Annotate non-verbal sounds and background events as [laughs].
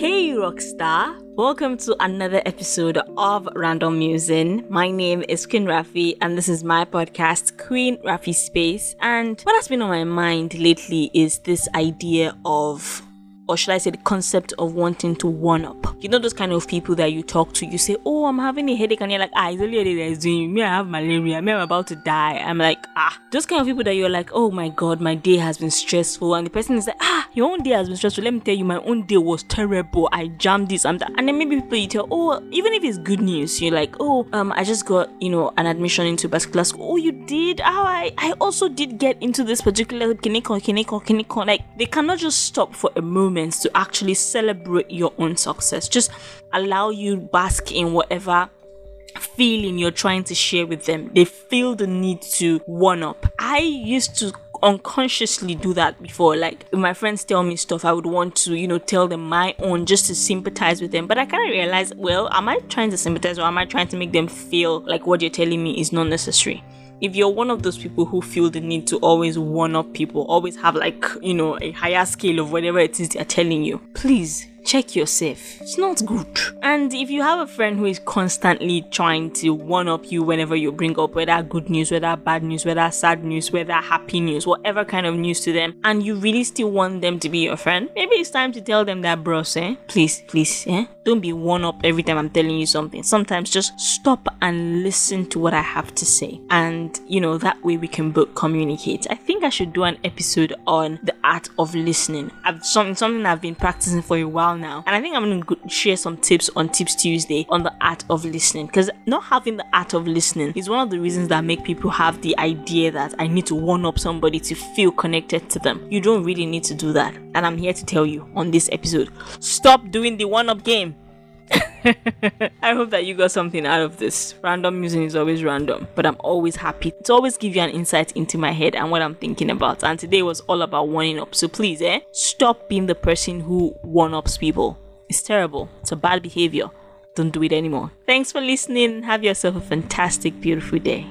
Hey, Rockstar! Welcome to another episode of Random Musing. My name is Queen Rafi, and this is my podcast, Queen Rafi Space. And what has been on my mind lately is this idea of or should I say the concept of wanting to one up. You know those kind of people that you talk to, you say, Oh, I'm having a headache, and you're like, ah, it's only a headache that's doing me, I have malaria, me, I'm about to die. I'm like, ah, those kind of people that you're like, oh my god, my day has been stressful, and the person is like, ah, your own day has been stressful. Let me tell you, my own day was terrible. I jammed this, I'm that. And then maybe people you tell, oh, even if it's good news, you're like, oh, um, I just got, you know, an admission into particular school. Oh, you did? Oh, I, I also did get into this particular kiniko, kiniko, kiniko. Like, they cannot just stop for a moment moments to actually celebrate your own success. Just allow you bask in whatever feeling you're trying to share with them. They feel the need to one up. I used to unconsciously do that before. Like if my friends tell me stuff, I would want to, you know, tell them my own just to sympathize with them. But I kind of realize, well, am I trying to sympathize or am I trying to make them feel like what you're telling me is not necessary? If you're one of those people who feel the need to always one up people, always have like, you know, a higher scale of whatever it is they're telling you, please check yourself. It's not good. And if you have a friend who is constantly trying to one up you whenever you bring up whether good news, whether bad news, whether sad news, whether happy news, whatever kind of news to them, and you really still want them to be your friend, maybe it's time to tell them that, bros, eh? Please, please, eh? Don't be one up every time I'm telling you something. Sometimes just stop and listen to what I have to say. And, you know, that way we can both communicate. I think I should do an episode on the art of listening. I've something something I've been practicing for a while while now. And I think I'm going to share some tips on Tips Tuesday on the art of listening because not having the art of listening is one of the reasons that make people have the idea that I need to one up somebody to feel connected to them. You don't really need to do that. And I'm here to tell you on this episode stop doing the one up game. [laughs] I hope that you got something out of this. Random musing is always random, but I'm always happy to always give you an insight into my head and what I'm thinking about. And today was all about one up. So please, eh, stop being the person who one ups people. It's terrible. It's a bad behavior. Don't do it anymore. Thanks for listening. Have yourself a fantastic, beautiful day.